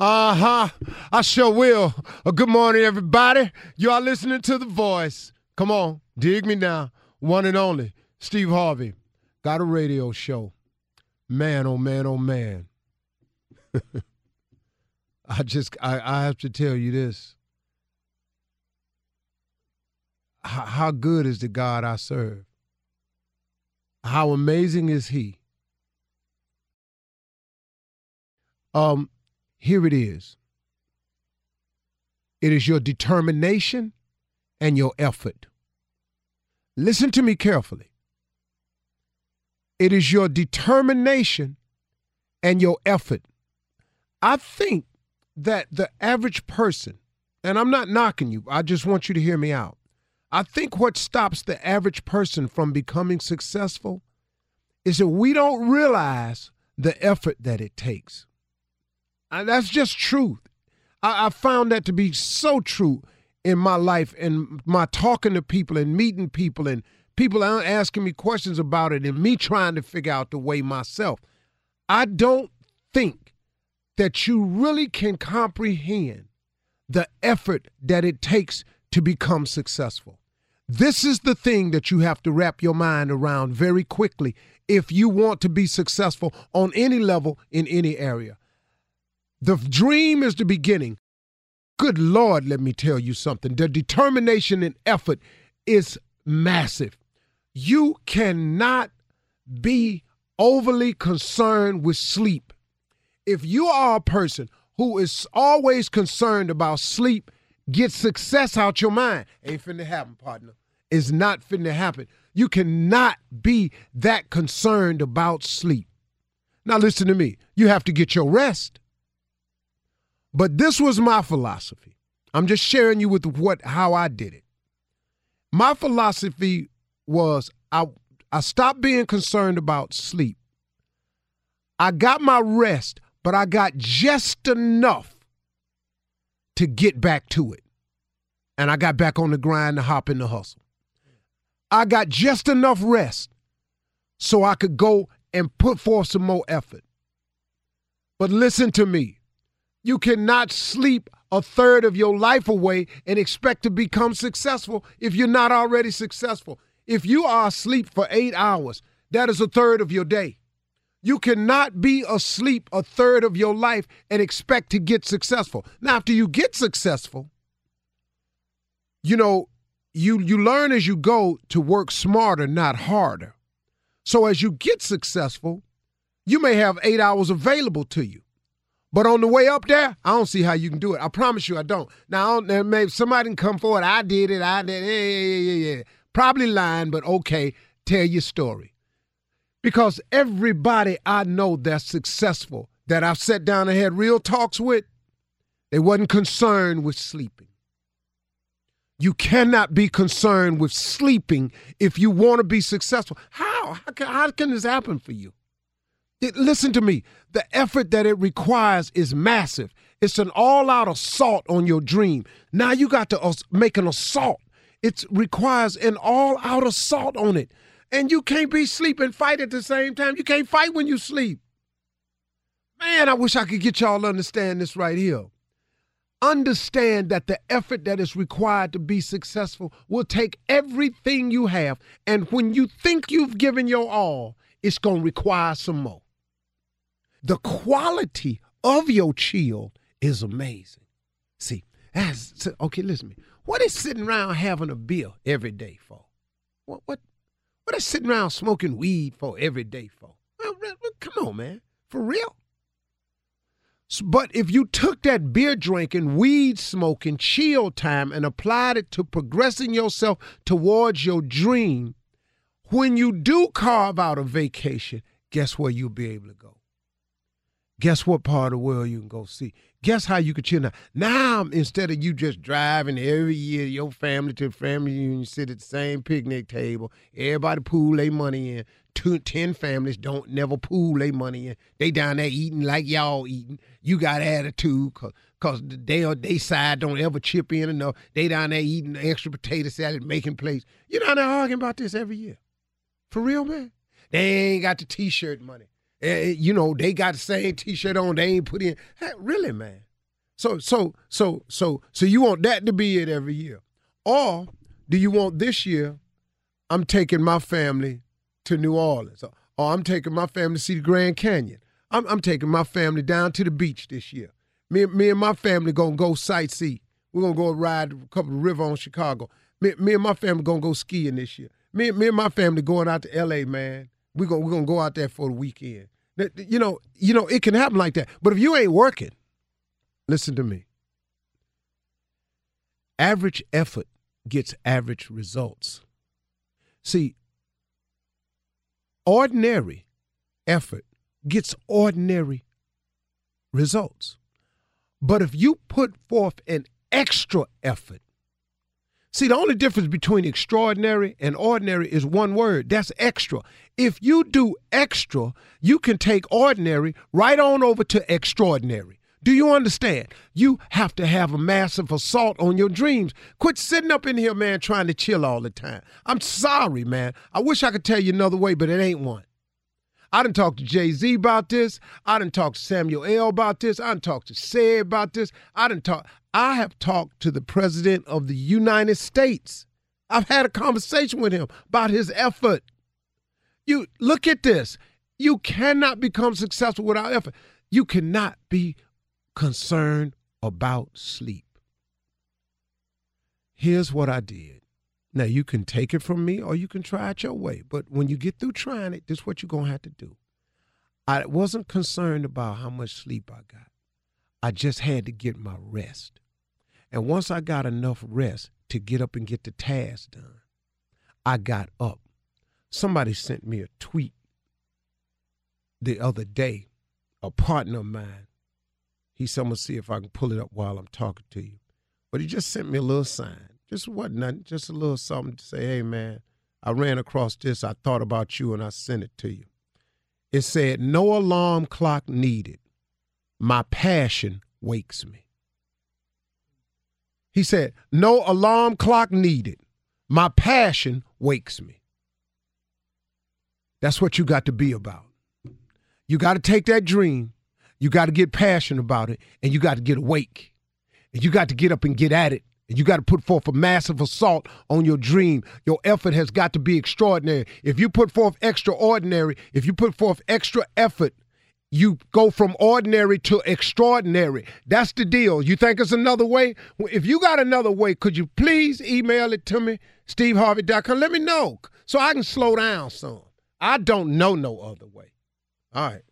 Uh huh. I sure will. Uh, good morning, everybody. You are listening to The Voice. Come on, dig me now. One and only, Steve Harvey. Got a radio show. Man, oh man, oh man. I just, I, I have to tell you this. How, how good is the God I serve? How amazing is He? Um, here it is. It is your determination and your effort. Listen to me carefully. It is your determination and your effort. I think that the average person, and I'm not knocking you, I just want you to hear me out. I think what stops the average person from becoming successful is that we don't realize the effort that it takes. And that's just truth. I, I found that to be so true in my life and my talking to people and meeting people and people asking me questions about it and me trying to figure out the way myself. I don't think that you really can comprehend the effort that it takes to become successful. This is the thing that you have to wrap your mind around very quickly if you want to be successful on any level in any area. The dream is the beginning. Good Lord, let me tell you something. The determination and effort is massive. You cannot be overly concerned with sleep. If you are a person who is always concerned about sleep, get success out your mind. Ain't finna happen, partner. It's not finna happen. You cannot be that concerned about sleep. Now, listen to me. You have to get your rest. But this was my philosophy. I'm just sharing you with what how I did it. My philosophy was I I stopped being concerned about sleep. I got my rest, but I got just enough to get back to it. And I got back on the grind to hop in the hustle. I got just enough rest so I could go and put forth some more effort. But listen to me. You cannot sleep a third of your life away and expect to become successful if you're not already successful. If you are asleep for eight hours, that is a third of your day. You cannot be asleep a third of your life and expect to get successful. Now, after you get successful, you know, you you learn as you go to work smarter, not harder. So as you get successful, you may have eight hours available to you. But on the way up there, I don't see how you can do it. I promise you, I don't. Now, maybe somebody can come forward. I did it. I did. Yeah, yeah, yeah, yeah. Probably lying, but okay. Tell your story. Because everybody I know that's successful, that I've sat down and had real talks with, they wasn't concerned with sleeping. You cannot be concerned with sleeping if you want to be successful. How? How can, how can this happen for you? Listen to me. The effort that it requires is massive. It's an all-out assault on your dream. Now you got to make an assault. It requires an all-out assault on it. And you can't be sleep and fight at the same time. You can't fight when you sleep. Man, I wish I could get y'all to understand this right here. Understand that the effort that is required to be successful will take everything you have. And when you think you've given your all, it's going to require some more the quality of your chill is amazing. See, that's okay. Listen to me. What is sitting around having a beer every day for? What what what is sitting around smoking weed for every day for? Well, come on, man, for real. But if you took that beer drinking, weed smoking, chill time and applied it to progressing yourself towards your dream, when you do carve out a vacation, guess where you'll be able to go? Guess what part of the world you can go see? Guess how you can chill now? Now, instead of you just driving every year, your family to the family reunion, sit at the same picnic table, everybody pool their money in. Two, ten families don't never pool their money in. They down there eating like y'all eating. You got attitude cause, cause they they side don't ever chip in enough. They down there eating extra potato salad, making plates. You down there arguing about this every year. For real, man? They ain't got the t-shirt money. Uh, you know, they got the same T-shirt on. They ain't put in. Hey, really, man? So so so so so you want that to be it every year. Or do you want this year I'm taking my family to New Orleans or, or I'm taking my family to see the Grand Canyon. I'm, I'm taking my family down to the beach this year. Me, me and my family gonna go sightsee. We're gonna go ride a couple of river on Chicago. Me, me and my family gonna go skiing this year. Me, me and my family going out to LA, man. We're gonna we're gonna go out there for the weekend. You know, you know, it can happen like that. But if you ain't working, listen to me. Average effort gets average results. See, ordinary effort gets ordinary results. But if you put forth an extra effort, see, the only difference between extraordinary and ordinary is one word that's extra. If you do extra, you can take ordinary right on over to extraordinary. Do you understand? You have to have a massive assault on your dreams. Quit sitting up in here, man, trying to chill all the time. I'm sorry, man. I wish I could tell you another way, but it ain't one. I didn't talk to Jay Z about this. I didn't talk to Samuel L. about this. I didn't talk to Say about this. I didn't talk. I have talked to the President of the United States. I've had a conversation with him about his effort. You look at this. You cannot become successful without effort. You cannot be concerned about sleep. Here's what I did. Now, you can take it from me or you can try it your way. But when you get through trying it, this is what you're to have to do. I wasn't concerned about how much sleep I got. I just had to get my rest. And once I got enough rest to get up and get the task done, I got up. Somebody sent me a tweet the other day. A partner of mine he said, I'm to see if I can pull it up while I'm talking to you. But he just sent me a little sign. Just what nothing, just a little something to say, hey, man, I ran across this. I thought about you and I sent it to you. It said, no alarm clock needed. My passion wakes me. He said, no alarm clock needed. My passion wakes me. That's what you got to be about. You got to take that dream you got to get passionate about it and you got to get awake. And you got to get up and get at it. And you got to put forth a massive assault on your dream. Your effort has got to be extraordinary. If you put forth extraordinary, if you put forth extra effort, you go from ordinary to extraordinary. That's the deal. You think it's another way? If you got another way, could you please email it to me, steveharvey.com? Let me know so I can slow down some. I don't know no other way. All right.